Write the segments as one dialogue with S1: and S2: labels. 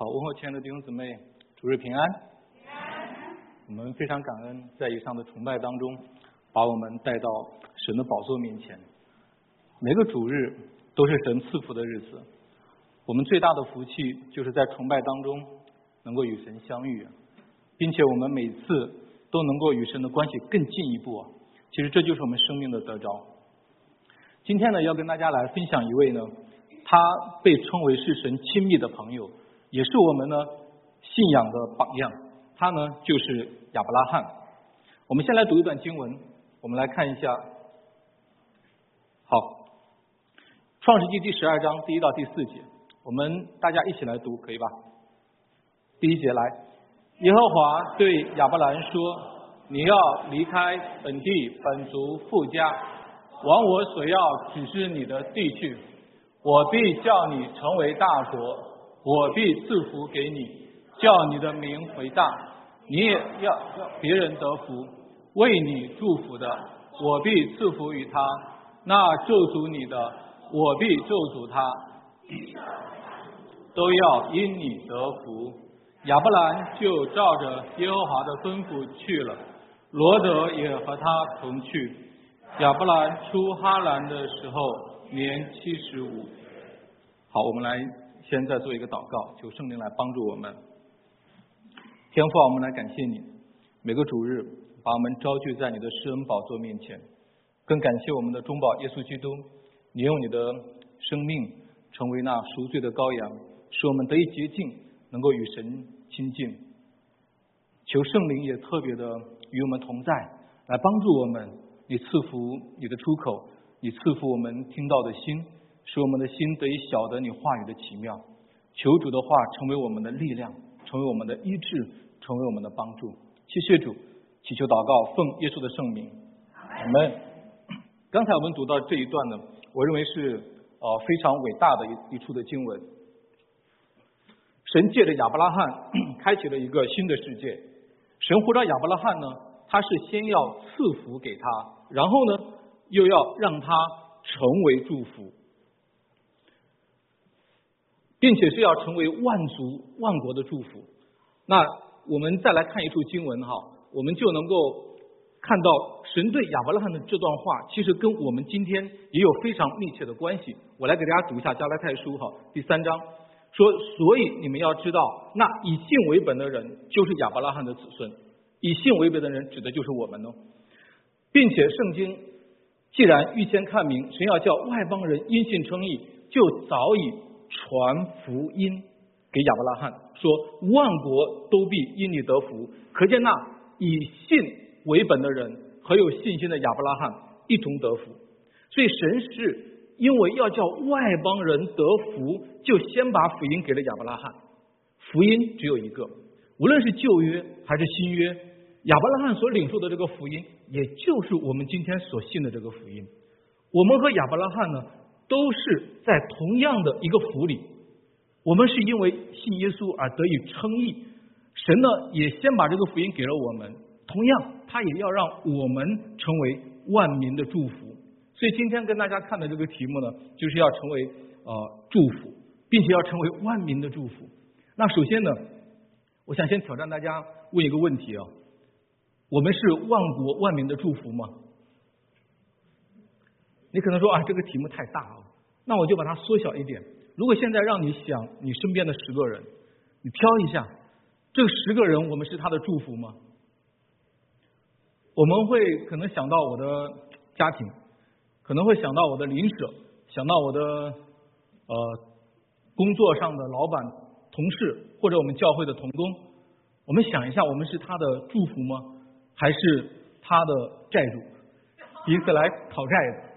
S1: 好，问候亲爱的弟兄姊妹，主日平安。我们非常感恩，在以上的崇拜当中，把我们带到神的宝座面前。每个主日都是神赐福的日子，我们最大的福气就是在崇拜当中能够与神相遇，并且我们每次都能够与神的关系更进一步。其实这就是我们生命的得着。今天呢，要跟大家来分享一位呢，他被称为是神亲密的朋友，也是我们呢信仰的榜样。他呢就是亚伯拉罕。我们先来读一段经文，我们来看一下。好，《创世纪第十二章第一到第四节，我们大家一起来读，可以吧？第一节来，耶和华对亚伯兰说：“你要离开本地、本族、富家。”往我所要指示你的地去，我必叫你成为大国，我必赐福给你，叫你的名为大，你也要别人得福。为你祝福的，我必赐福于他；那咒诅你的，我必咒诅他。都要因你得福。亚伯兰就照着耶和华的吩咐去了，罗德也和他同去。亚伯兰出哈兰的时候年七十五。好，我们来现在做一个祷告，求圣灵来帮助我们。天父，我们来感谢你，每个主日把我们招聚在你的施恩宝座面前，更感谢我们的中保耶稣基督，你用你的生命成为那赎罪的羔羊，使我们得以洁净，能够与神亲近。求圣灵也特别的与我们同在，来帮助我们。你赐福你的出口，你赐福我们听到的心，使我们的心得以晓得你话语的奇妙。求主的话成为我们的力量，成为我们的医治，成为我们的帮助。谢谢主，祈求祷告，奉耶稣的圣名。我们刚才我们读到这一段呢，我认为是呃非常伟大的一一处的经文。神借着亚伯拉罕 开启了一个新的世界。神呼召亚伯拉罕呢，他是先要赐福给他。然后呢，又要让他成为祝福，并且是要成为万族万国的祝福。那我们再来看一处经文哈，我们就能够看到神对亚伯拉罕的这段话，其实跟我们今天也有非常密切的关系。我来给大家读一下加拉太书哈第三章，说：所以你们要知道，那以信为本的人就是亚伯拉罕的子孙，以信为本的人指的就是我们呢。并且圣经既然预先看明，神要叫外邦人因信称义，就早已传福音给亚伯拉罕，说万国都必因你得福。可见那以信为本的人和有信心的亚伯拉罕一同得福。所以神是因为要叫外邦人得福，就先把福音给了亚伯拉罕。福音只有一个，无论是旧约还是新约，亚伯拉罕所领受的这个福音。也就是我们今天所信的这个福音，我们和亚伯拉罕呢，都是在同样的一个福里。我们是因为信耶稣而得以称义，神呢也先把这个福音给了我们，同样他也要让我们成为万民的祝福。所以今天跟大家看的这个题目呢，就是要成为呃祝福，并且要成为万民的祝福。那首先呢，我想先挑战大家问一个问题啊。我们是万国万民的祝福吗？你可能说啊，这个题目太大了，那我就把它缩小一点。如果现在让你想你身边的十个人，你挑一下，这十个人我们是他的祝福吗？我们会可能想到我的家庭，可能会想到我的邻舍，想到我的呃工作上的老板、同事或者我们教会的同工。我们想一下，我们是他的祝福吗？还是他的债主，以此来讨债的。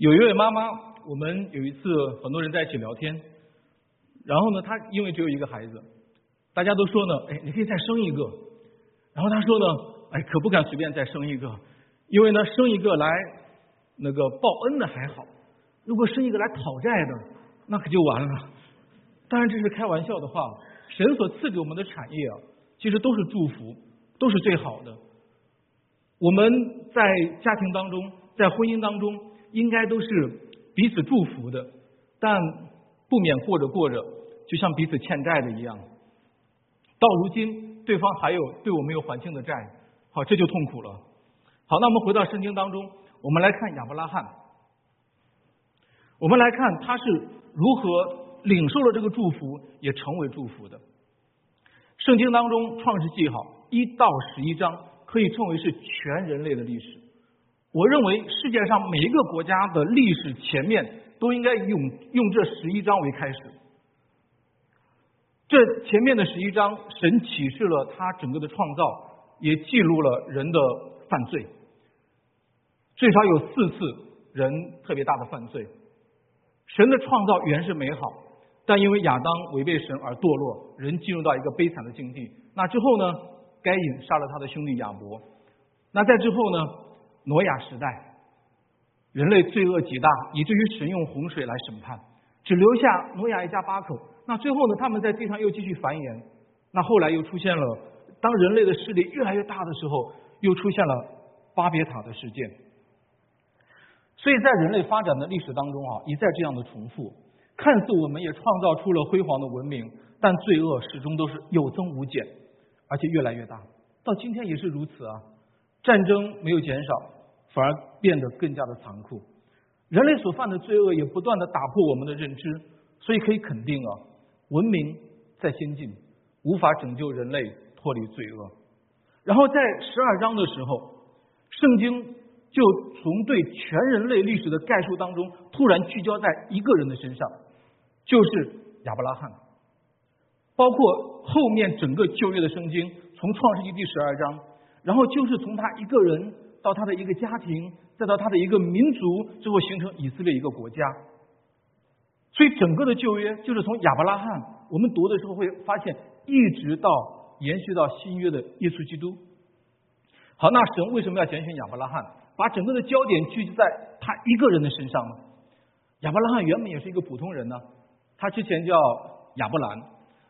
S1: 有一位妈妈，我们有一次很多人在一起聊天，然后呢，她因为只有一个孩子，大家都说呢，哎，你可以再生一个。然后她说呢，哎，可不敢随便再生一个，因为呢，生一个来那个报恩的还好，如果生一个来讨债的，那可就完了。当然这是开玩笑的话，神所赐给我们的产业啊，其实都是祝福。都是最好的。我们在家庭当中，在婚姻当中，应该都是彼此祝福的。但不免过着过着，就像彼此欠债的一样。到如今，对方还有对我没有还清的债，好，这就痛苦了。好，那我们回到圣经当中，我们来看亚伯拉罕，我们来看他是如何领受了这个祝福，也成为祝福的。圣经当中创世纪好一到十一章可以称为是全人类的历史。我认为世界上每一个国家的历史前面都应该用用这十一章为开始。这前面的十一章，神启示了他整个的创造，也记录了人的犯罪。最少有四次人特别大的犯罪。神的创造原是美好，但因为亚当违背神而堕落，人进入到一个悲惨的境地。那之后呢？该隐杀了他的兄弟亚伯。那在之后呢？挪亚时代，人类罪恶极大，以至于神用洪水来审判，只留下挪亚一家八口。那最后呢？他们在地上又继续繁衍。那后来又出现了，当人类的势力越来越大的时候，又出现了巴别塔的事件。所以在人类发展的历史当中啊，一再这样的重复。看似我们也创造出了辉煌的文明，但罪恶始终都是有增无减，而且越来越大。到今天也是如此啊，战争没有减少，反而变得更加的残酷。人类所犯的罪恶也不断的打破我们的认知，所以可以肯定啊，文明在先进，无法拯救人类脱离罪恶。然后在十二章的时候，圣经。就从对全人类历史的概述当中，突然聚焦在一个人的身上，就是亚伯拉罕。包括后面整个旧约的圣经，从创世纪第十二章，然后就是从他一个人到他的一个家庭，再到他的一个民族，最后形成以色列一个国家。所以整个的旧约就是从亚伯拉罕，我们读的时候会发现，一直到延续到新约的耶稣基督。好，那神为什么要拣选亚伯拉罕？把整个的焦点聚集在他一个人的身上呢？亚伯拉罕原本也是一个普通人呢，他之前叫亚伯兰，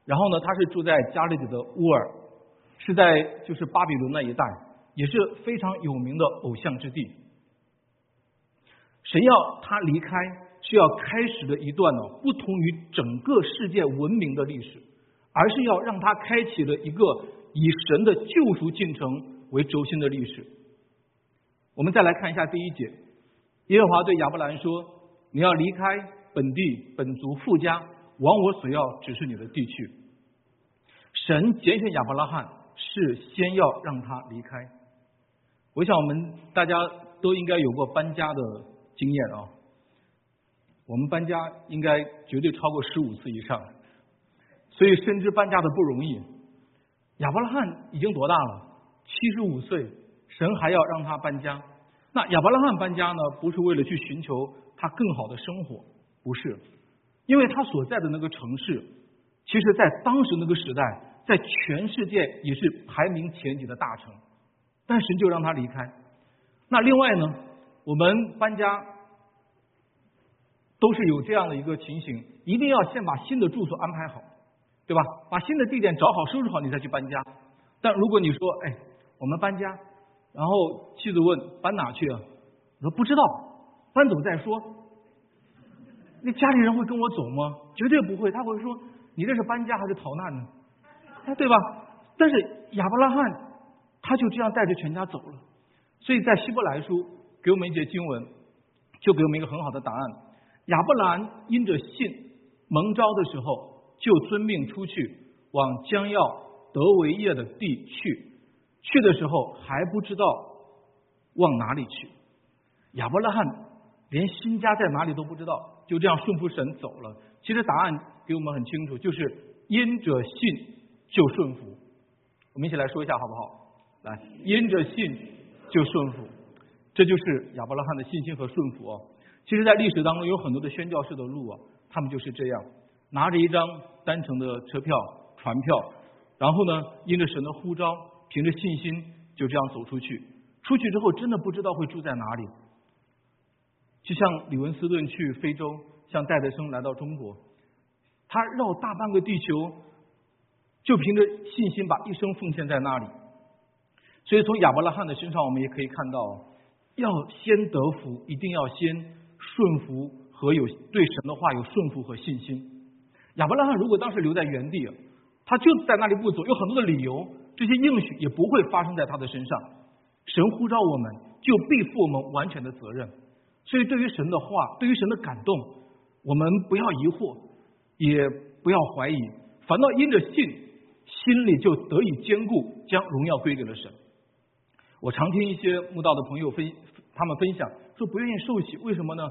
S1: 然后呢，他是住在加利里的乌尔，是在就是巴比伦那一带，也是非常有名的偶像之地。神要他离开，是要开始的一段呢不同于整个世界文明的历史，而是要让他开启了一个以神的救赎进程为轴心的历史。我们再来看一下第一节，耶和华对亚伯兰说：“你要离开本地本族富家，往我所要指示你的地区。”神拣选亚伯拉罕是先要让他离开。我想我们大家都应该有过搬家的经验啊，我们搬家应该绝对超过十五次以上，所以深知搬家的不容易。亚伯拉罕已经多大了？七十五岁。神还要让他搬家，那亚伯拉罕搬家呢？不是为了去寻求他更好的生活，不是，因为他所在的那个城市，其实在当时那个时代，在全世界也是排名前几的大城，但神就让他离开。那另外呢，我们搬家都是有这样的一个情形，一定要先把新的住所安排好，对吧？把新的地点找好、收拾好，你再去搬家。但如果你说，哎，我们搬家。然后妻子问搬哪去啊？我说不知道，搬走再说。那家里人会跟我走吗？绝对不会，他会说你这是搬家还是逃难呢？哎，对吧？但是亚伯拉罕他就这样带着全家走了。所以在希伯来书给我们一节经文，就给我们一个很好的答案。亚伯兰因着信蒙召的时候，就遵命出去往将要得为业的地去。去的时候还不知道往哪里去，亚伯拉罕连新家在哪里都不知道，就这样顺服神走了。其实答案给我们很清楚，就是因着信就顺服。我们一起来说一下好不好？来，因着信就顺服，这就是亚伯拉罕的信心和顺服哦。其实，在历史当中有很多的宣教士的路啊，他们就是这样，拿着一张单程的车票、船票，然后呢，因着神的呼召。凭着信心就这样走出去，出去之后真的不知道会住在哪里。就像李文斯顿去非洲，像戴德生来到中国，他绕大半个地球，就凭着信心把一生奉献在那里。所以从亚伯拉罕的身上，我们也可以看到，要先得福，一定要先顺服和有对神的话有顺服和信心。亚伯拉罕如果当时留在原地，他就在那里不走，有很多的理由，这些应许也不会发生在他的身上。神呼召我们，就必负我们完全的责任。所以，对于神的话，对于神的感动，我们不要疑惑，也不要怀疑，反倒因着信，心里就得以坚固，将荣耀归给了神。我常听一些慕道的朋友分，他们分享说不愿意受洗，为什么呢？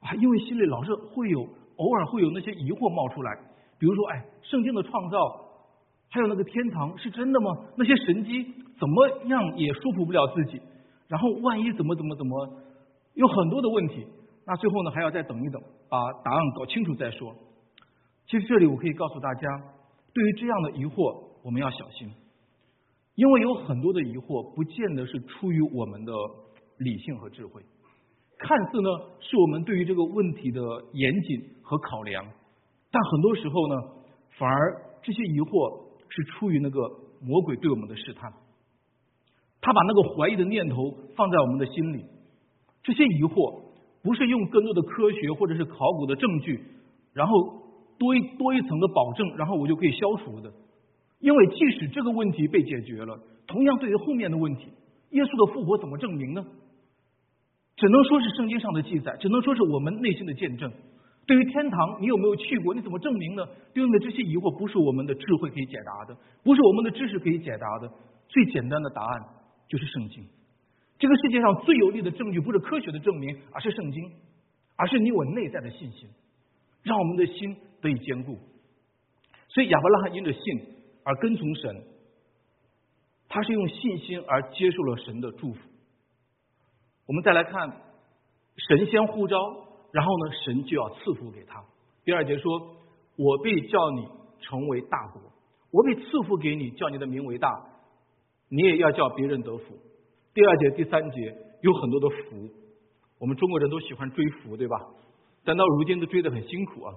S1: 啊，因为心里老是会有，偶尔会有那些疑惑冒出来，比如说，哎，圣经的创造，还有那个天堂是真的吗？那些神迹怎么样也说服不了自己，然后万一怎么怎么怎么，有很多的问题，那最后呢还要再等一等，把答案搞清楚再说。其实这里我可以告诉大家，对于这样的疑惑，我们要小心。因为有很多的疑惑，不见得是出于我们的理性和智慧，看似呢是我们对于这个问题的严谨和考量，但很多时候呢，反而这些疑惑是出于那个魔鬼对我们的试探，他把那个怀疑的念头放在我们的心里，这些疑惑不是用更多的科学或者是考古的证据，然后多一多一层的保证，然后我就可以消除的。因为即使这个问题被解决了，同样对于后面的问题，耶稣的复活怎么证明呢？只能说是圣经上的记载，只能说是我们内心的见证。对于天堂，你有没有去过？你怎么证明呢？对应的这些疑惑不是我们的智慧可以解答的，不是我们的知识可以解答的。最简单的答案就是圣经。这个世界上最有力的证据不是科学的证明，而是圣经，而是你我内在的信心，让我们的心得以坚固。所以亚伯拉罕因着信。而跟从神，他是用信心而接受了神的祝福。我们再来看，神仙呼召，然后呢，神就要赐福给他。第二节说：“我必叫你成为大国，我必赐福给你，叫你的名为大，你也要叫别人得福。”第二节、第三节有很多的福，我们中国人都喜欢追福，对吧？但到如今都追得很辛苦啊。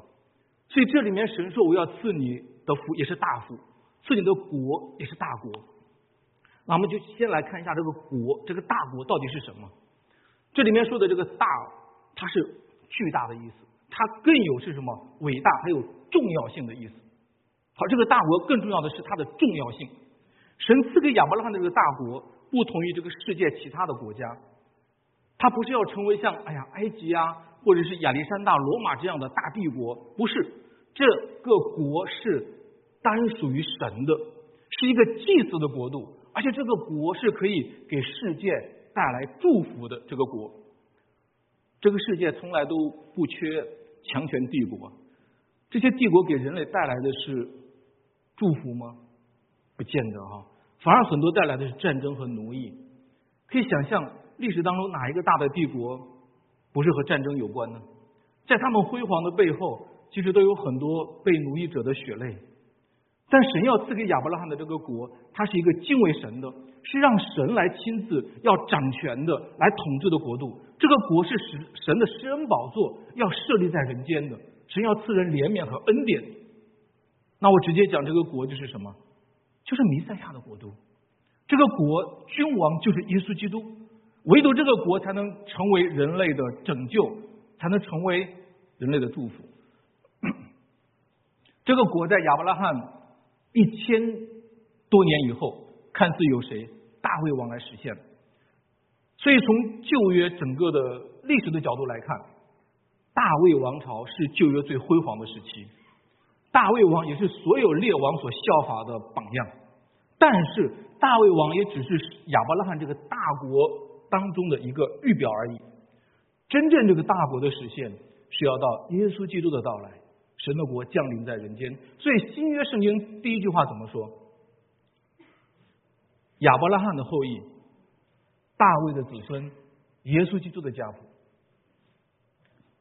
S1: 所以这里面神说：“我要赐你的福，也是大福。”自己的国也是大国，那我们就先来看一下这个国，这个大国到底是什么？这里面说的这个大，它是巨大的意思，它更有是什么伟大还有重要性的意思。好，这个大国更重要的是它的重要性。神赐给亚伯拉罕的这个大国，不同于这个世界其他的国家，它不是要成为像哎呀埃及啊，或者是亚历山大、罗马这样的大帝国，不是，这个国是。单属于神的，是一个祭祀的国度，而且这个国是可以给世界带来祝福的。这个国，这个世界从来都不缺强权帝国，这些帝国给人类带来的是祝福吗？不见得哈，反而很多带来的是战争和奴役。可以想象，历史当中哪一个大的帝国不是和战争有关呢？在他们辉煌的背后，其实都有很多被奴役者的血泪。但神要赐给亚伯拉罕的这个国，它是一个敬畏神的，是让神来亲自要掌权的，来统治的国度。这个国是神神的施恩宝座，要设立在人间的。神要赐人怜悯和恩典。那我直接讲这个国就是什么？就是弥赛亚的国度。这个国君王就是耶稣基督，唯独这个国才能成为人类的拯救，才能成为人类的祝福。这个国在亚伯拉罕。一千多年以后，看似有谁大卫王来实现。所以从旧约整个的历史的角度来看，大卫王朝是旧约最辉煌的时期。大卫王也是所有列王所效法的榜样。但是大卫王也只是亚伯拉罕这个大国当中的一个预表而已。真正这个大国的实现，是要到耶稣基督的到来。神的国降临在人间，所以新约圣经第一句话怎么说？亚伯拉罕的后裔，大卫的子孙，耶稣基督的家谱。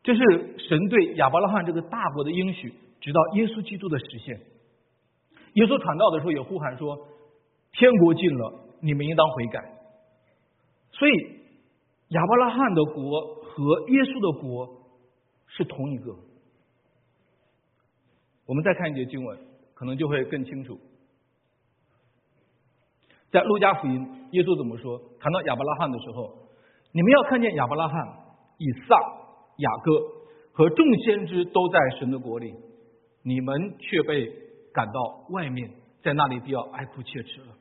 S1: 这是神对亚伯拉罕这个大国的应许，直到耶稣基督的实现。耶稣传道的时候也呼喊说：“天国近了，你们应当悔改。”所以亚伯拉罕的国和耶稣的国是同一个。我们再看一节经文，可能就会更清楚。在路加福音，耶稣怎么说？谈到亚伯拉罕的时候，你们要看见亚伯拉罕、以撒、雅各和众先知都在神的国里，你们却被赶到外面，在那里必要哀哭切齿了。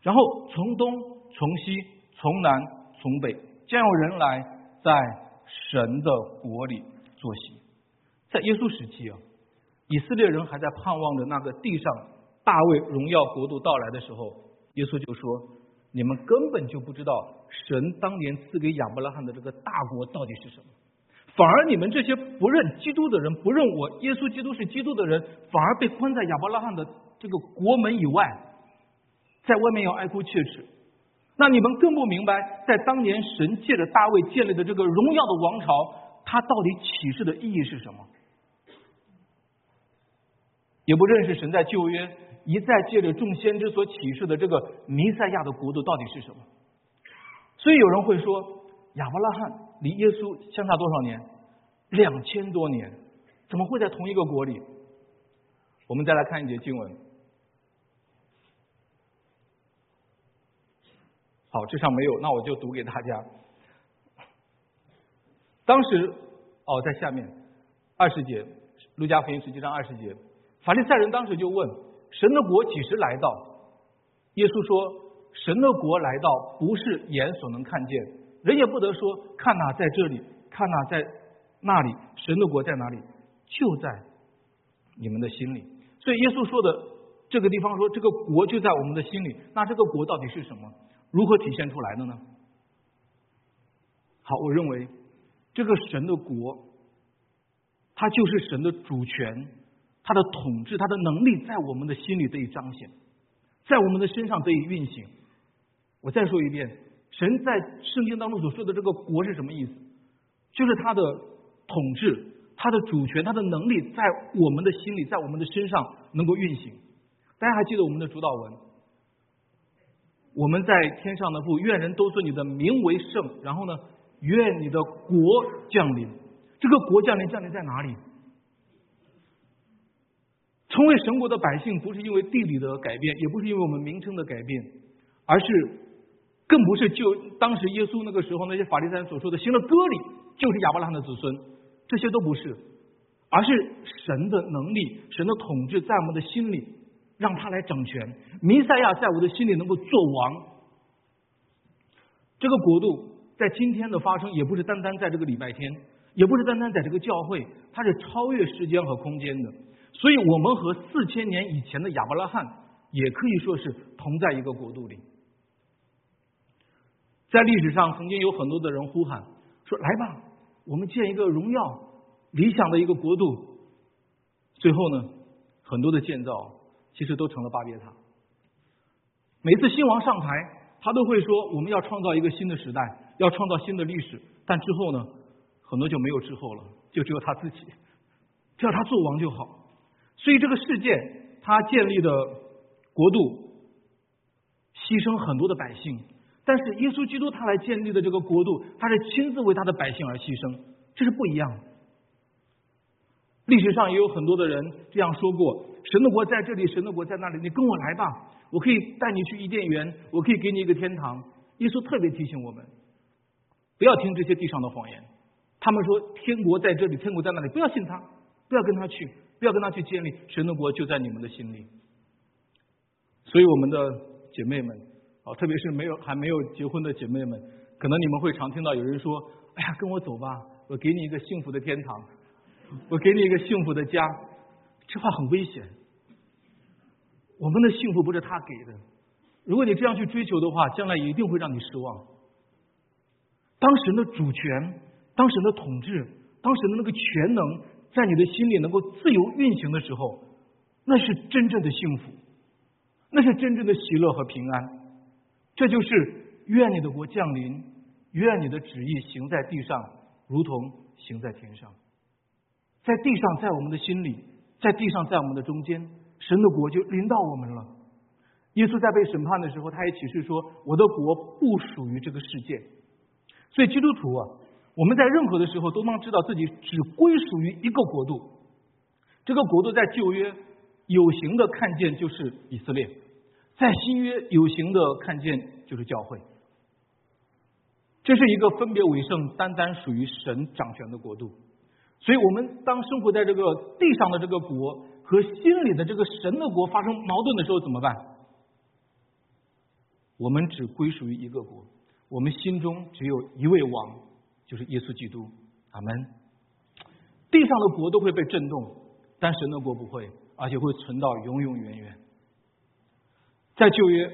S1: 然后从东、从西、从南、从北，将有人来在神的国里坐席。在耶稣时期啊，以色列人还在盼望着那个地上大卫荣耀国度到来的时候，耶稣就说：“你们根本就不知道神当年赐给亚伯拉罕的这个大国到底是什么。”反而你们这些不认基督的人，不认我耶稣基督是基督的人，反而被关在亚伯拉罕的这个国门以外，在外面要哀哭切齿。那你们更不明白，在当年神借着大卫建立的这个荣耀的王朝，它到底启示的意义是什么？也不认识神在旧约一再借着众先知所启示的这个弥赛亚的国度到底是什么？所以有人会说，亚伯拉罕。离耶稣相差多少年？两千多年，怎么会在同一个国里？我们再来看一节经文。好，这上没有，那我就读给大家。当时，哦，在下面二十节，路加福音实际上二十节，法利赛人当时就问：神的国几时来到？耶稣说：神的国来到，不是眼所能看见。人也不得说，看哪在这里，看哪在那里，神的国在哪里？就在你们的心里。所以耶稣说的这个地方说，这个国就在我们的心里。那这个国到底是什么？如何体现出来的呢？好，我认为这个神的国，它就是神的主权，他的统治，他的能力在我们的心里得以彰显，在我们的身上得以运行。我再说一遍。神在圣经当中所说的这个国是什么意思？就是他的统治、他的主权、他的能力在我们的心里，在我们的身上能够运行。大家还记得我们的主导文？我们在天上的父，愿人都尊你的名为圣。然后呢，愿你的国降临。这个国降临，降临在哪里？成为神国的百姓，不是因为地理的改变，也不是因为我们名称的改变，而是。更不是就当时耶稣那个时候那些法利赛人所说的行了割礼就是亚伯拉罕的子孙，这些都不是，而是神的能力、神的统治在我们的心里，让他来掌权。弥赛亚在我的心里能够做王。这个国度在今天的发生，也不是单单在这个礼拜天，也不是单单在这个教会，它是超越时间和空间的。所以，我们和四千年以前的亚伯拉罕也可以说是同在一个国度里。在历史上，曾经有很多的人呼喊说：“来吧，我们建一个荣耀、理想的一个国度。”最后呢，很多的建造其实都成了巴别塔。每次新王上台，他都会说：“我们要创造一个新的时代，要创造新的历史。”但之后呢，很多就没有之后了，就只有他自己，只要他做王就好。所以这个世界，他建立的国度，牺牲很多的百姓。但是耶稣基督他来建立的这个国度，他是亲自为他的百姓而牺牲，这是不一样的。历史上也有很多的人这样说过：“神的国在这里，神的国在那里，你跟我来吧，我可以带你去伊甸园，我可以给你一个天堂。”耶稣特别提醒我们，不要听这些地上的谎言。他们说天国在这里，天国在那里，不要信他，不要跟他去，不要跟他去建立神的国，就在你们的心里。所以，我们的姐妹们。啊，特别是没有还没有结婚的姐妹们，可能你们会常听到有人说：“哎呀，跟我走吧，我给你一个幸福的天堂，我给你一个幸福的家。”这话很危险。我们的幸福不是他给的，如果你这样去追求的话，将来一定会让你失望。当神的主权、当神的统治、当神的那个全能在你的心里能够自由运行的时候，那是真正的幸福，那是真正的喜乐和平安。这就是愿你的国降临，愿你的旨意行在地上，如同行在天上。在地上，在我们的心里；在地上，在我们的中间，神的国就临到我们了。耶稣在被审判的时候，他也启示说：“我的国不属于这个世界。”所以，基督徒啊，我们在任何的时候都能知道自己只归属于一个国度。这个国度在旧约有形的看见就是以色列。在新约有形的看见就是教会，这是一个分别为圣、单单属于神掌权的国度。所以，我们当生活在这个地上的这个国和心里的这个神的国发生矛盾的时候怎么办？我们只归属于一个国，我们心中只有一位王，就是耶稣基督。阿门。地上的国都会被震动，但神的国不会，而且会存到永永远远。在旧约，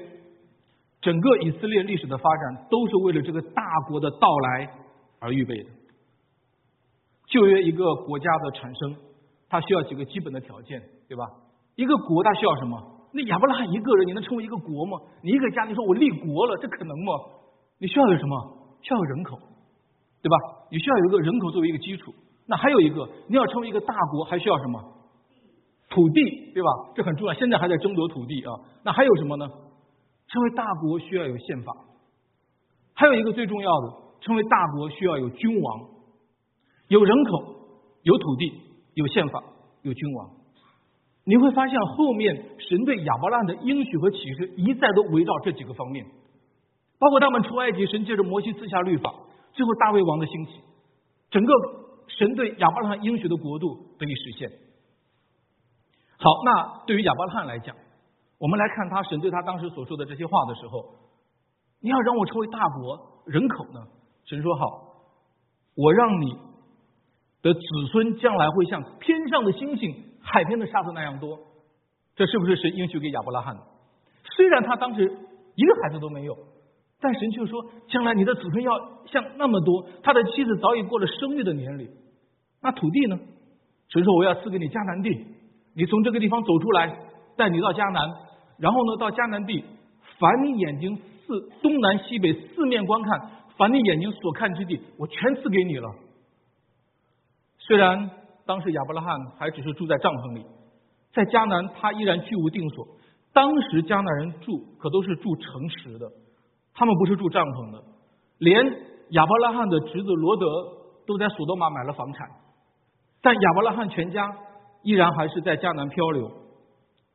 S1: 整个以色列历史的发展都是为了这个大国的到来而预备的。旧约一个国家的产生，它需要几个基本的条件，对吧？一个国它需要什么？那亚伯拉罕一个人，你能成为一个国吗？你一个家，你说我立国了，这可能吗？你需要有什么？需要有人口，对吧？你需要有一个人口作为一个基础。那还有一个，你要成为一个大国，还需要什么？土地，对吧？这很重要。现在还在争夺土地啊。那还有什么呢？成为大国需要有宪法，还有一个最重要的，成为大国需要有君王，有人口，有土地，有宪法，有君王。你会发现后面神对亚伯拉罕的应许和启示一再都围绕这几个方面，包括他们出埃及，神借着摩西赐下律法，最后大卫王的兴起，整个神对亚伯拉罕应许的国度得以实现。好，那对于亚伯拉罕来讲，我们来看他神对他当时所说的这些话的时候，你要让我成为大国，人口呢？神说好，我让你的子孙将来会像天上的星星、海边的沙子那样多。这是不是神应许给亚伯拉罕的？虽然他当时一个孩子都没有，但神却说，将来你的子孙要像那么多。他的妻子早已过了生育的年龄，那土地呢？神说我要赐给你迦南地。你从这个地方走出来，带你到迦南，然后呢，到迦南地，凡你眼睛四东南西北四面观看，凡你眼睛所看之地，我全赐给你了。虽然当时亚伯拉罕还只是住在帐篷里，在迦南他依然居无定所。当时迦南人住可都是住城池的，他们不是住帐篷的。连亚伯拉罕的侄子罗德都在索多玛买了房产，但亚伯拉罕全家。依然还是在迦南漂流，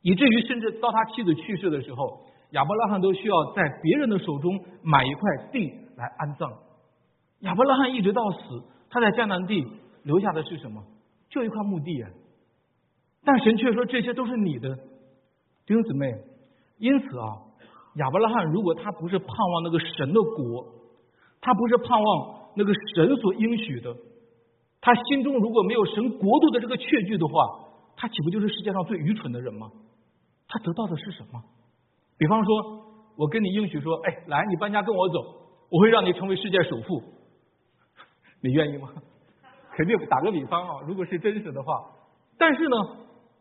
S1: 以至于甚至到他妻子去世的时候，亚伯拉罕都需要在别人的手中买一块地来安葬。亚伯拉罕一直到死，他在迦南地留下的是什么？就一块墓地啊！但神却说这些都是你的，弟兄姊妹。因此啊，亚伯拉罕如果他不是盼望那个神的国，他不是盼望那个神所应许的。他心中如果没有神国度的这个确据的话，他岂不就是世界上最愚蠢的人吗？他得到的是什么？比方说，我跟你应许说，哎，来，你搬家跟我走，我会让你成为世界首富，你愿意吗？肯定打个比方啊，如果是真实的话。但是呢，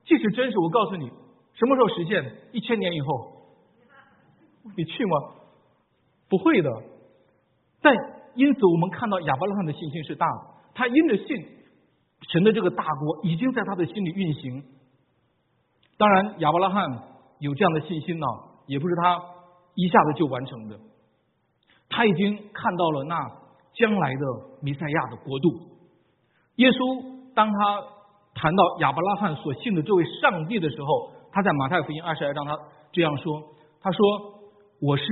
S1: 即使真实，我告诉你，什么时候实现？一千年以后，你去吗？不会的。但因此，我们看到亚伯拉罕的信心是大的。他因着信神的这个大国已经在他的心里运行。当然，亚伯拉罕有这样的信心呢，也不是他一下子就完成的。他已经看到了那将来的弥赛亚的国度。耶稣当他谈到亚伯拉罕所信的这位上帝的时候，他在马太福音二十二章他这样说：“他说我是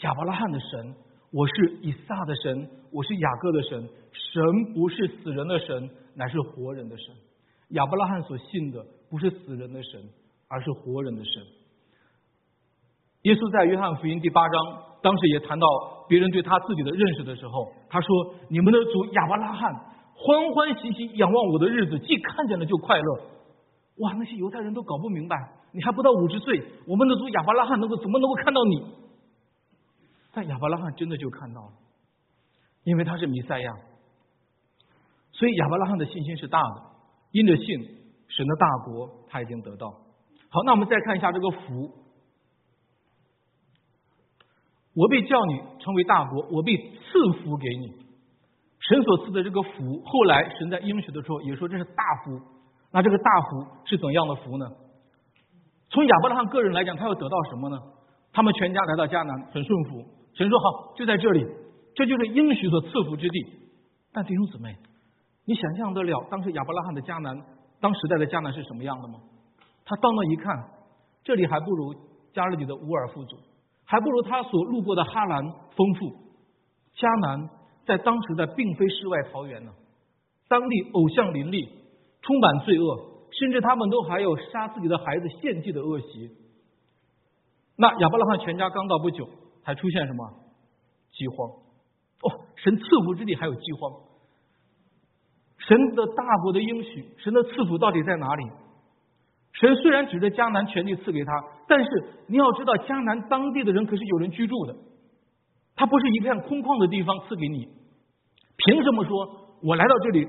S1: 亚伯拉罕的神，我是以撒的神，我是雅各的神。”神不是死人的神，乃是活人的神。亚伯拉罕所信的不是死人的神，而是活人的神。耶稣在约翰福音第八章，当时也谈到别人对他自己的认识的时候，他说：“你们的主亚伯拉罕欢欢喜喜仰望我的日子，既看见了就快乐。”哇，那些犹太人都搞不明白，你还不到五十岁，我们的主亚伯拉罕能够怎么能够看到你？但亚伯拉罕真的就看到了，因为他是弥赛亚。所以亚伯拉罕的信心是大的，因着信神的大国他已经得到。好，那我们再看一下这个福。我被叫你成为大国，我被赐福给你。神所赐的这个福，后来神在应许的时候也说这是大福。那这个大福是怎样的福呢？从亚伯拉罕个人来讲，他要得到什么呢？他们全家来到迦南很顺服，神说好就在这里，这就是应许所赐福之地。但弟兄姊妹。你想象得了当时亚伯拉罕的迦南，当时代的迦南是什么样的吗？他到那一看，这里还不如加勒底的乌尔富族，还不如他所路过的哈兰丰富。迦南在当时的并非世外桃源呢，当地偶像林立，充满罪恶，甚至他们都还有杀自己的孩子献祭的恶习。那亚伯拉罕全家刚到不久，还出现什么饥荒？哦，神赐福之地还有饥荒。神的大国的应许，神的赐福到底在哪里？神虽然指着迦南全地赐给他，但是你要知道，迦南当地的人可是有人居住的，他不是一片空旷的地方赐给你。凭什么说我来到这里，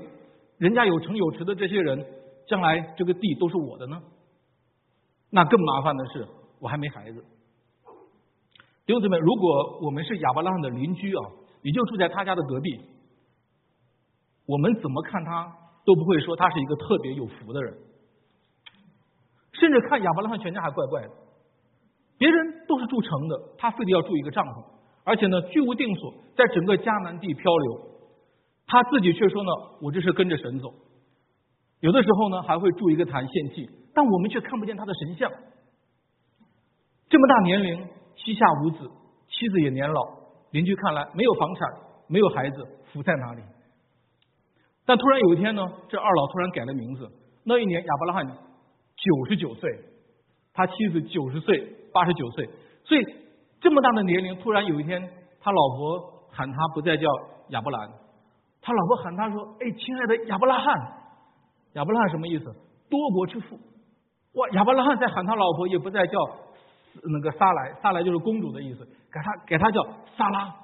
S1: 人家有城有池的这些人，将来这个地都是我的呢？那更麻烦的是，我还没孩子。弟兄姊妹，如果我们是亚伯拉罕的邻居啊，你就住在他家的隔壁，我们怎么看他都不会说他是一个特别有福的人。甚至看亚伯拉罕全家还怪怪的，别人都是住城的，他非得要住一个帐篷，而且呢居无定所，在整个迦南地漂流，他自己却说呢，我这是跟着神走。有的时候呢还会住一个坛献祭，但我们却看不见他的神像。这么大年龄，膝下无子，妻子也年老，邻居看来没有房产，没有孩子，福在哪里？但突然有一天呢，这二老突然改了名字。那一年亚伯拉罕。九十九岁，他妻子九十岁，八十九岁，所以这么大的年龄，突然有一天，他老婆喊他不再叫亚伯兰，他老婆喊他说：“哎，亲爱的亚伯拉罕，亚伯拉罕什么意思？多国之父。”哇，亚伯拉罕在喊他老婆，也不再叫那个萨莱，萨莱就是公主的意思，给他给他叫萨拉，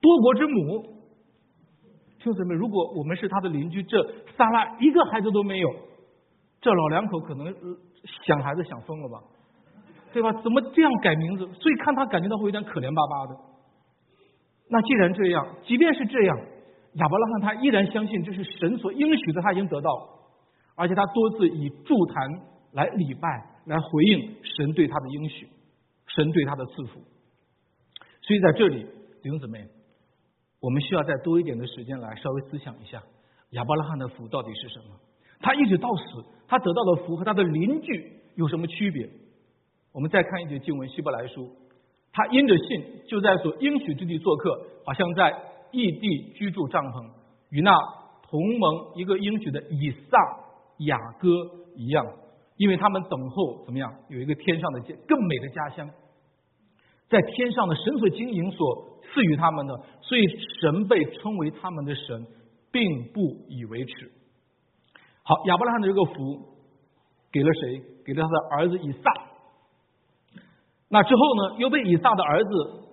S1: 多国之母。兄弟们，如果我们是他的邻居，这萨拉一个孩子都没有。这老两口可能想孩子想疯了吧，对吧？怎么这样改名字？所以看他感觉到会有点可怜巴巴的。那既然这样，即便是这样，亚伯拉罕他依然相信这是神所应许的，他已经得到了，而且他多次以祝坛来礼拜，来回应神对他的应许，神对他的赐福。所以在这里，弟兄姊妹，我们需要再多一点的时间来稍微思想一下，亚伯拉罕的福到底是什么？他一直到死，他得到的福和他的邻居有什么区别？我们再看一节经文，希伯来书，他因着信，就在所应许之地做客，好像在异地居住帐篷，与那同盟一个应许的以撒、雅各一样，因为他们等候怎么样？有一个天上的家，更美的家乡，在天上的神所经营所赐予他们的，所以神被称为他们的神，并不以为耻。好，亚伯拉罕的这个福给了谁？给了他的儿子以撒。那之后呢，又被以撒的儿子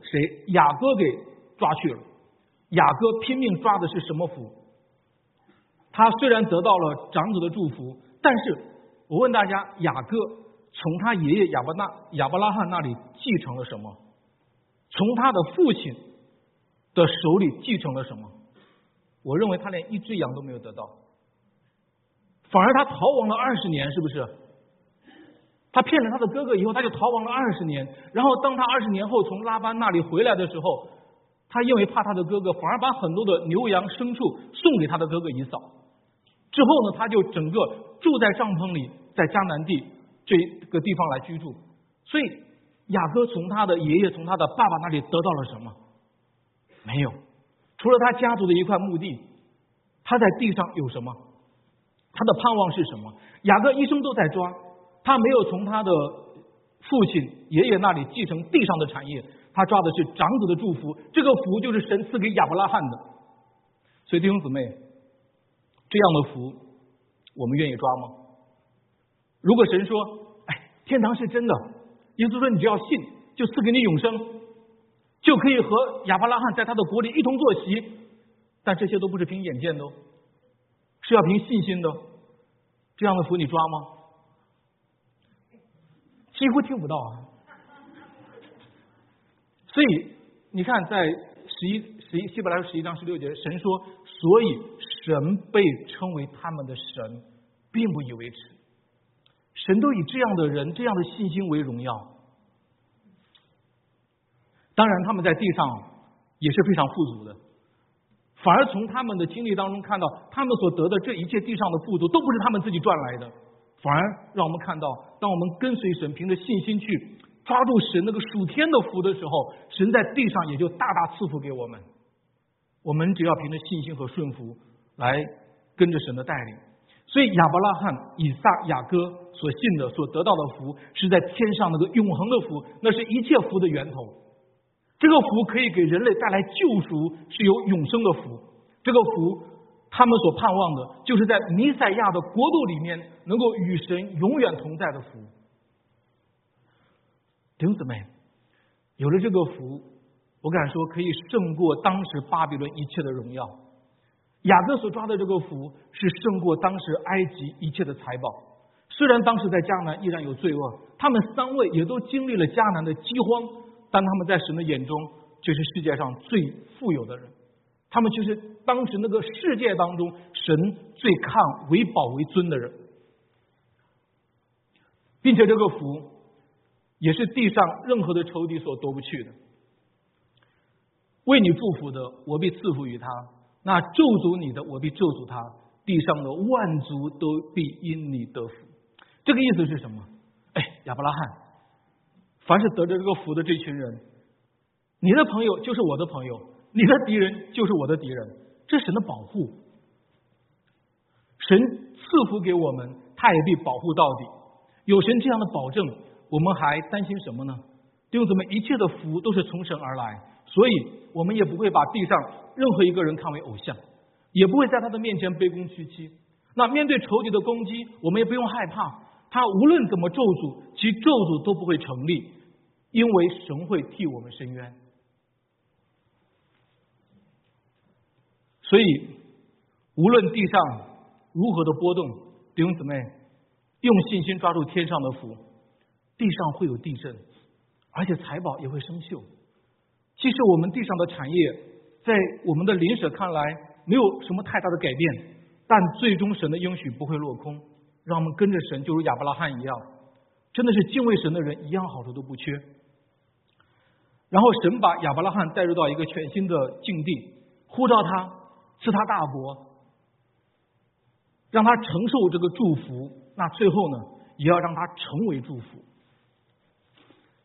S1: 谁雅各给抓去了。雅各拼命抓的是什么福？他虽然得到了长子的祝福，但是我问大家，雅各从他爷爷亚伯纳亚伯拉罕那里继承了什么？从他的父亲的手里继承了什么？我认为他连一只羊都没有得到。反而他逃亡了二十年，是不是？他骗了他的哥哥以后，他就逃亡了二十年。然后当他二十年后从拉班那里回来的时候，他因为怕他的哥哥，反而把很多的牛羊牲畜送给他的哥哥以扫。之后呢，他就整个住在帐篷里，在迦南地这个地方来居住。所以雅各从他的爷爷、从他的爸爸那里得到了什么？没有，除了他家族的一块墓地，他在地上有什么？他的盼望是什么？雅各一生都在抓，他没有从他的父亲、爷爷那里继承地上的产业，他抓的是长子的祝福。这个福就是神赐给亚伯拉罕的。所以弟兄姊妹，这样的福，我们愿意抓吗？如果神说：“哎，天堂是真的，耶稣说你只要信，就赐给你永生，就可以和亚伯拉罕在他的国里一同坐席。”但这些都不是凭眼见的。是要凭信心的，这样的福你抓吗？几乎听不到啊！所以你看，在十一十一希伯来书十一章十六节，神说：“所以神被称为他们的神，并不以为耻。神都以这样的人、这样的信心为荣耀。当然，他们在地上也是非常富足的。”反而从他们的经历当中看到，他们所得的这一切地上的富足，都不是他们自己赚来的，反而让我们看到，当我们跟随神，凭着信心去抓住神那个属天的福的时候，神在地上也就大大赐福给我们。我们只要凭着信心和顺服来跟着神的带领。所以亚伯拉罕、以撒、雅各所信的、所得到的福，是在天上那个永恒的福，那是一切福的源头。这个福可以给人类带来救赎，是有永生的福。这个福，他们所盼望的，就是在弥赛亚的国度里面，能够与神永远同在的福。弟兄姊妹，有了这个福，我敢说可以胜过当时巴比伦一切的荣耀。雅各所抓的这个福是胜过当时埃及一切的财宝。虽然当时在迦南依然有罪恶，他们三位也都经历了迦南的饥荒，但他们在神的眼中却是世界上最富有的人。他们就是当时那个世界当中神最看为宝为尊的人，并且这个福也是地上任何的仇敌所夺不去的。为你祝福的，我必赐福于他。那咒诅你的，我必咒诅他；地上的万族都必因你得福。这个意思是什么？哎，亚伯拉罕，凡是得着这个福的这群人，你的朋友就是我的朋友，你的敌人就是我的敌人。这是神的保护，神赐福给我们，他也必保护到底。有神这样的保证，我们还担心什么呢？弟兄姊妹，一切的福都是从神而来，所以我们也不会把地上。任何一个人看为偶像，也不会在他的面前卑躬屈膝。那面对仇敌的攻击，我们也不用害怕。他无论怎么咒诅，其咒诅都不会成立，因为神会替我们伸冤。所以，无论地上如何的波动，弟兄姊妹，用信心抓住天上的福，地上会有地震，而且财宝也会生锈。其实我们地上的产业。在我们的邻舍看来，没有什么太大的改变，但最终神的应许不会落空，让我们跟着神，就如亚伯拉罕一样，真的是敬畏神的人，一样好处都不缺。然后神把亚伯拉罕带入到一个全新的境地，呼召他，赐他大国，让他承受这个祝福。那最后呢，也要让他成为祝福。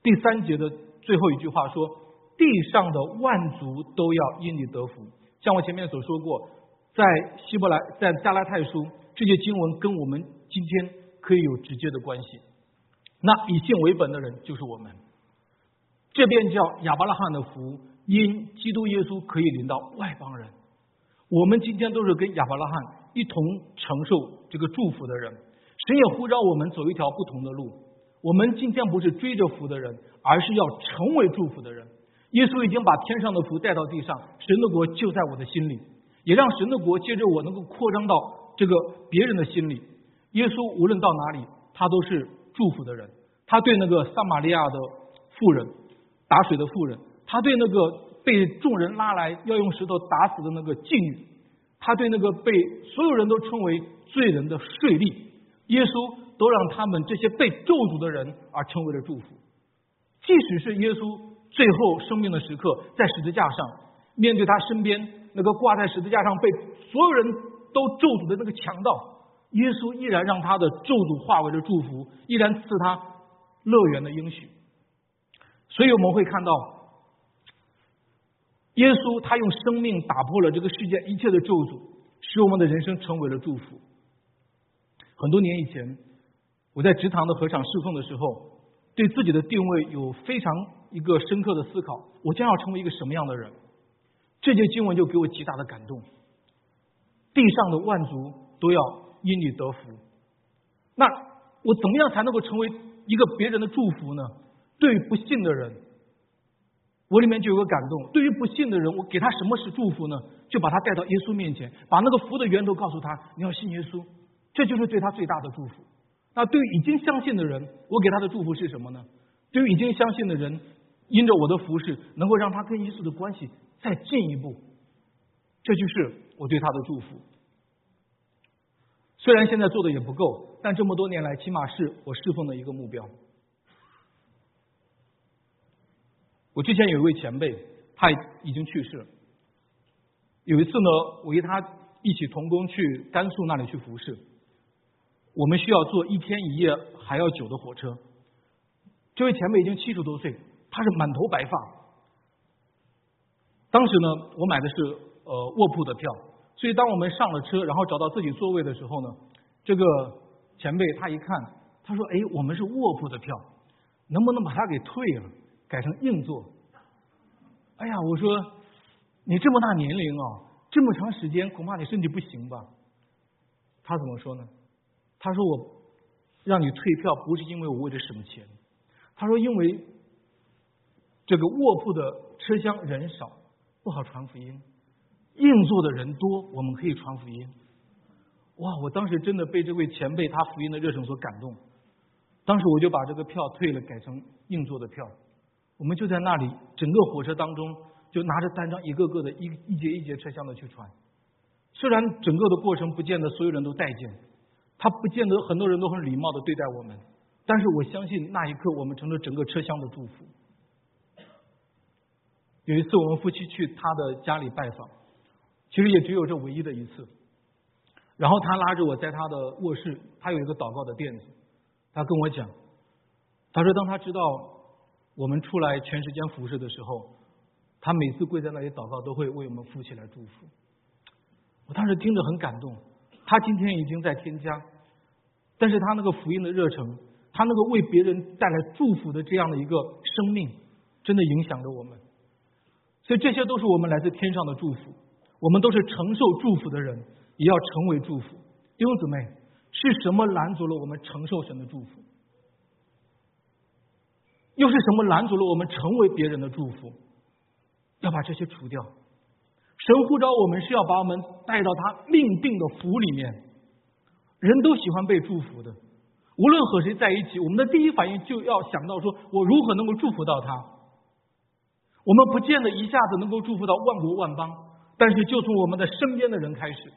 S1: 第三节的最后一句话说。地上的万族都要因你得福，像我前面所说过，在希伯来，在加拉太书这些经文跟我们今天可以有直接的关系。那以信为本的人就是我们，这便叫亚伯拉罕的福，因基督耶稣可以领到外邦人。我们今天都是跟亚伯拉罕一同承受这个祝福的人，神也呼召我们走一条不同的路。我们今天不是追着福的人，而是要成为祝福的人。耶稣已经把天上的福带到地上，神的国就在我的心里，也让神的国借着我能够扩张到这个别人的心里。耶稣无论到哪里，他都是祝福的人。他对那个撒玛利亚的妇人打水的妇人，他对那个被众人拉来要用石头打死的那个妓女，他对那个被所有人都称为罪人的税吏，耶稣都让他们这些被咒诅的人而成为了祝福。即使是耶稣。最后生命的时刻，在十字架上，面对他身边那个挂在十字架上被所有人都咒诅的那个强盗，耶稣依然让他的咒诅化为了祝福，依然赐他乐园的应许。所以我们会看到，耶稣他用生命打破了这个世界一切的咒诅，使我们的人生成为了祝福。很多年以前，我在职堂的合场侍奉的时候，对自己的定位有非常。一个深刻的思考，我将要成为一个什么样的人？这节经文就给我极大的感动。地上的万族都要因你得福，那我怎么样才能够成为一个别人的祝福呢？对于不信的人，我里面就有个感动。对于不信的人，我给他什么是祝福呢？就把他带到耶稣面前，把那个福的源头告诉他：你要信耶稣，这就是对他最大的祝福。那对于已经相信的人，我给他的祝福是什么呢？对于已经相信的人。因着我的服饰，能够让他跟耶稣的关系再进一步，这就是我对他的祝福。虽然现在做的也不够，但这么多年来，起码是我侍奉的一个目标。我之前有一位前辈，他已经去世了。有一次呢，我与他一起同工去甘肃那里去服侍，我们需要坐一天一夜还要久的火车。这位前辈已经七十多岁。他是满头白发，当时呢，我买的是呃卧铺的票，所以当我们上了车，然后找到自己座位的时候呢，这个前辈他一看，他说：“哎，我们是卧铺的票，能不能把它给退了，改成硬座？”哎呀，我说你这么大年龄啊，这么长时间，恐怕你身体不行吧？他怎么说呢？他说：“我让你退票，不是因为我为了省钱。他说，因为这个卧铺的车厢人少，不好传福音；硬座的人多，我们可以传福音。”哇！我当时真的被这位前辈他福音的热诚所感动。当时我就把这个票退了，改成硬座的票。我们就在那里，整个火车当中，就拿着单张，一个个的，一一节一节车厢的去传。虽然整个的过程不见得所有人都待见，他不见得很多人都很礼貌的对待我们，但是我相信那一刻我们成了整个车厢的祝福。有一次我们夫妻去他的家里拜访，其实也只有这唯一的一次。然后他拉着我在他的卧室，他有一个祷告的垫子，他跟我讲，他说当他知道我们出来全时间服侍的时候，他每次跪在那里祷告都会为我们夫妻来祝福。我当时听着很感动。他今天已经在添加，但是他那个福音的热诚，他那个为别人带来祝福的这样的一个生命，真的影响着我们。所以这些都是我们来自天上的祝福，我们都是承受祝福的人。也要成为祝福，弟兄姊妹，是什么拦阻了我们承受神的祝福？又是什么拦阻了我们成为别人的祝福？要把这些除掉。神呼召我们是要把我们带到他命定的福里面。人都喜欢被祝福的，无论和谁在一起，我们的第一反应就要想到说我如何能够祝福到他。我们不见得一下子能够祝福到万国万邦，但是就从我们的身边的人开始。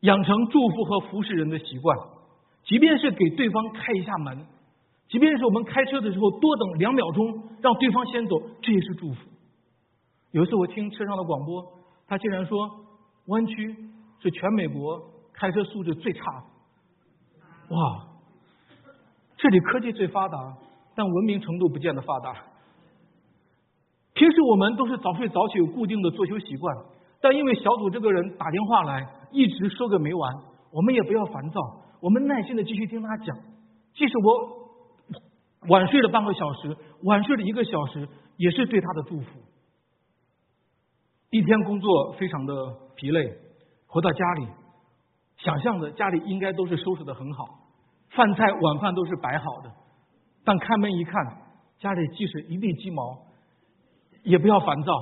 S1: 养成祝福和服侍人的习惯，即便是给对方开一下门，即便是我们开车的时候多等两秒钟，让对方先走，这也是祝福。有一次我听车上的广播，他竟然说湾区是全美国开车素质最差的。哇，这里科技最发达，但文明程度不见得发达。平时我们都是早睡早起，有固定的作息习惯。但因为小组这个人打电话来，一直说个没完，我们也不要烦躁，我们耐心的继续听他讲。即使我晚睡了半个小时，晚睡了一个小时，也是对他的祝福。一天工作非常的疲累，回到家里，想象着家里应该都是收拾的很好，饭菜晚饭都是摆好的，但开门一看，家里即使一地鸡毛，也不要烦躁，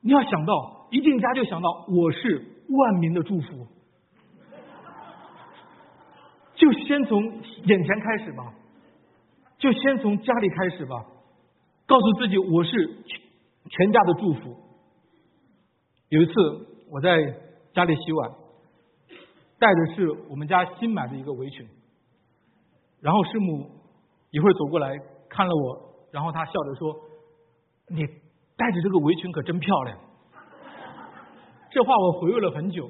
S1: 你要想到。一进家就想到我是万民的祝福，就先从眼前开始吧，就先从家里开始吧，告诉自己我是全家的祝福。有一次我在家里洗碗，带的是我们家新买的一个围裙，然后师母一会儿走过来看了我，然后她笑着说：“你带着这个围裙可真漂亮。”这话我回味了很久，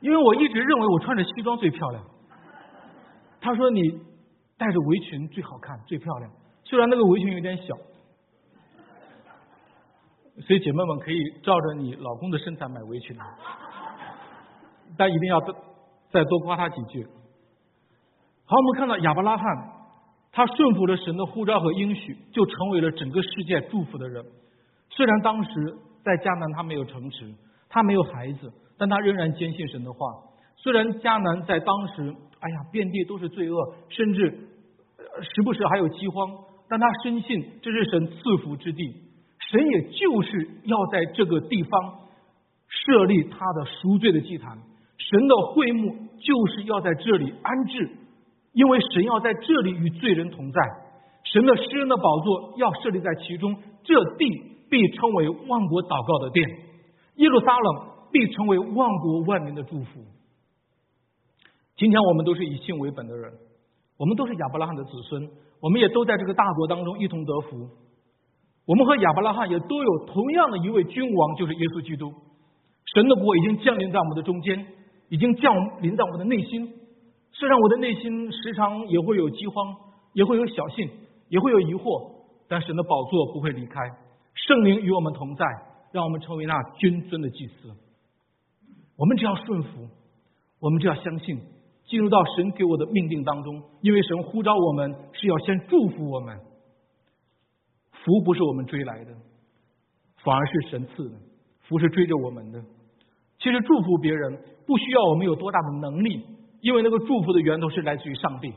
S1: 因为我一直认为我穿着西装最漂亮。他说你戴着围裙最好看、最漂亮，虽然那个围裙有点小，所以姐妹们可以照着你老公的身材买围裙，但一定要再再多夸他几句。好，我们看到亚伯拉罕，他顺服了神的呼召和应许，就成为了整个世界祝福的人。虽然当时。在迦南，他没有城池，他没有孩子，但他仍然坚信神的话。虽然迦南在当时，哎呀，遍地都是罪恶，甚至时不时还有饥荒，但他深信这是神赐福之地，神也就是要在这个地方设立他的赎罪的祭坛，神的会幕就是要在这里安置，因为神要在这里与罪人同在，神的诗人的宝座要设立在其中，这地。必称为万国祷告的殿，耶路撒冷必成为万国万民的祝福。今天我们都是以信为本的人，我们都是亚伯拉罕的子孙，我们也都在这个大国当中一同得福。我们和亚伯拉罕也都有同样的一位君王，就是耶稣基督。神的国已经降临在我们的中间，已经降临在我们的内心。虽然我的内心时常也会有饥荒，也会有小信，也会有疑惑，但神的宝座不会离开。圣灵与我们同在，让我们成为那君尊的祭司。我们只要顺服，我们只要相信，进入到神给我的命定当中，因为神呼召我们是要先祝福我们。福不是我们追来的，反而是神赐的。福是追着我们的。其实祝福别人不需要我们有多大的能力，因为那个祝福的源头是来自于上帝。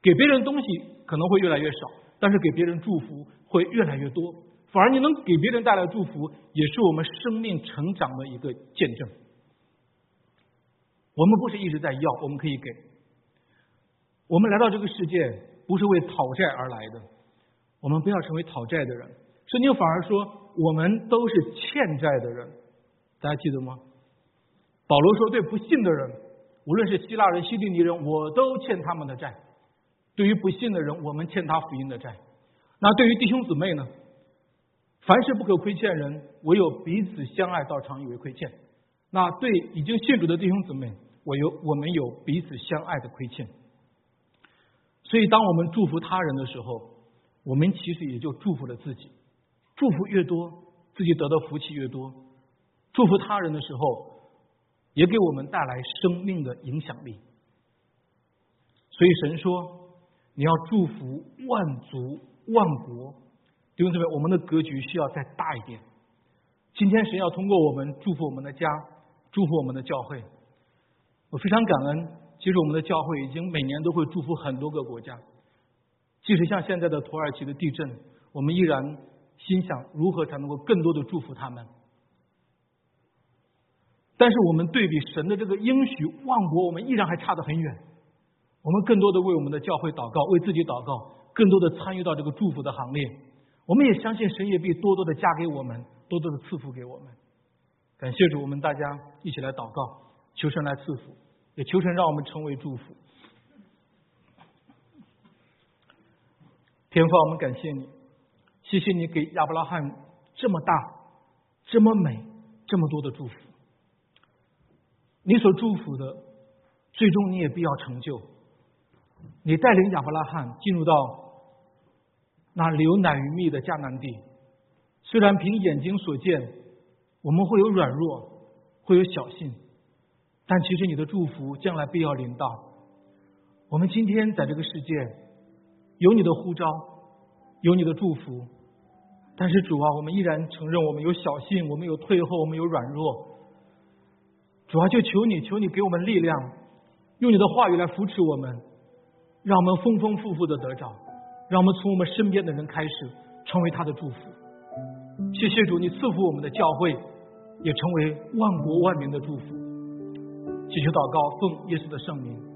S1: 给别人东西可能会越来越少，但是给别人祝福会越来越多。反而你能给别人带来祝福，也是我们生命成长的一个见证。我们不是一直在要，我们可以给。我们来到这个世界不是为讨债而来的，我们不要成为讨债的人。圣经反而说，我们都是欠债的人，大家记得吗？保罗说，对不信的人，无论是希腊人、希利尼人，我都欠他们的债。对于不信的人，我们欠他福音的债。那对于弟兄姊妹呢？凡事不可亏欠人，唯有彼此相爱，到常以为亏欠。那对已经信主的弟兄姊妹，我有我们有彼此相爱的亏欠。所以，当我们祝福他人的时候，我们其实也就祝福了自己。祝福越多，自己得的福气越多。祝福他人的时候，也给我们带来生命的影响力。所以，神说。你要祝福万族万国，弟兄姊妹，我们的格局需要再大一点。今天神要通过我们祝福我们的家，祝福我们的教会。我非常感恩，其实我们的教会已经每年都会祝福很多个国家。即使像现在的土耳其的地震，我们依然心想如何才能够更多的祝福他们。但是我们对比神的这个应许万国，我们依然还差得很远。我们更多的为我们的教会祷告，为自己祷告，更多的参与到这个祝福的行列。我们也相信神也必多多的加给我们，多多的赐福给我们。感谢主，我们大家一起来祷告，求神来赐福，也求神让我们成为祝福。天父，我们感谢你，谢谢你给亚伯拉罕这么大、这么美、这么多的祝福。你所祝福的，最终你也必要成就。你带领亚伯拉罕进入到那流奶与蜜的迦南地，虽然凭眼睛所见，我们会有软弱，会有小信，但其实你的祝福将来必要临到。我们今天在这个世界有你的呼召，有你的祝福，但是主啊，我们依然承认我们有小信，我们有退后，我们有软弱。主啊，就求你，求你给我们力量，用你的话语来扶持我们。让我们丰丰富富的得着，让我们从我们身边的人开始成为他的祝福。谢谢主，你赐福我们的教会，也成为万国万民的祝福。祈求祷告，奉耶稣的圣名。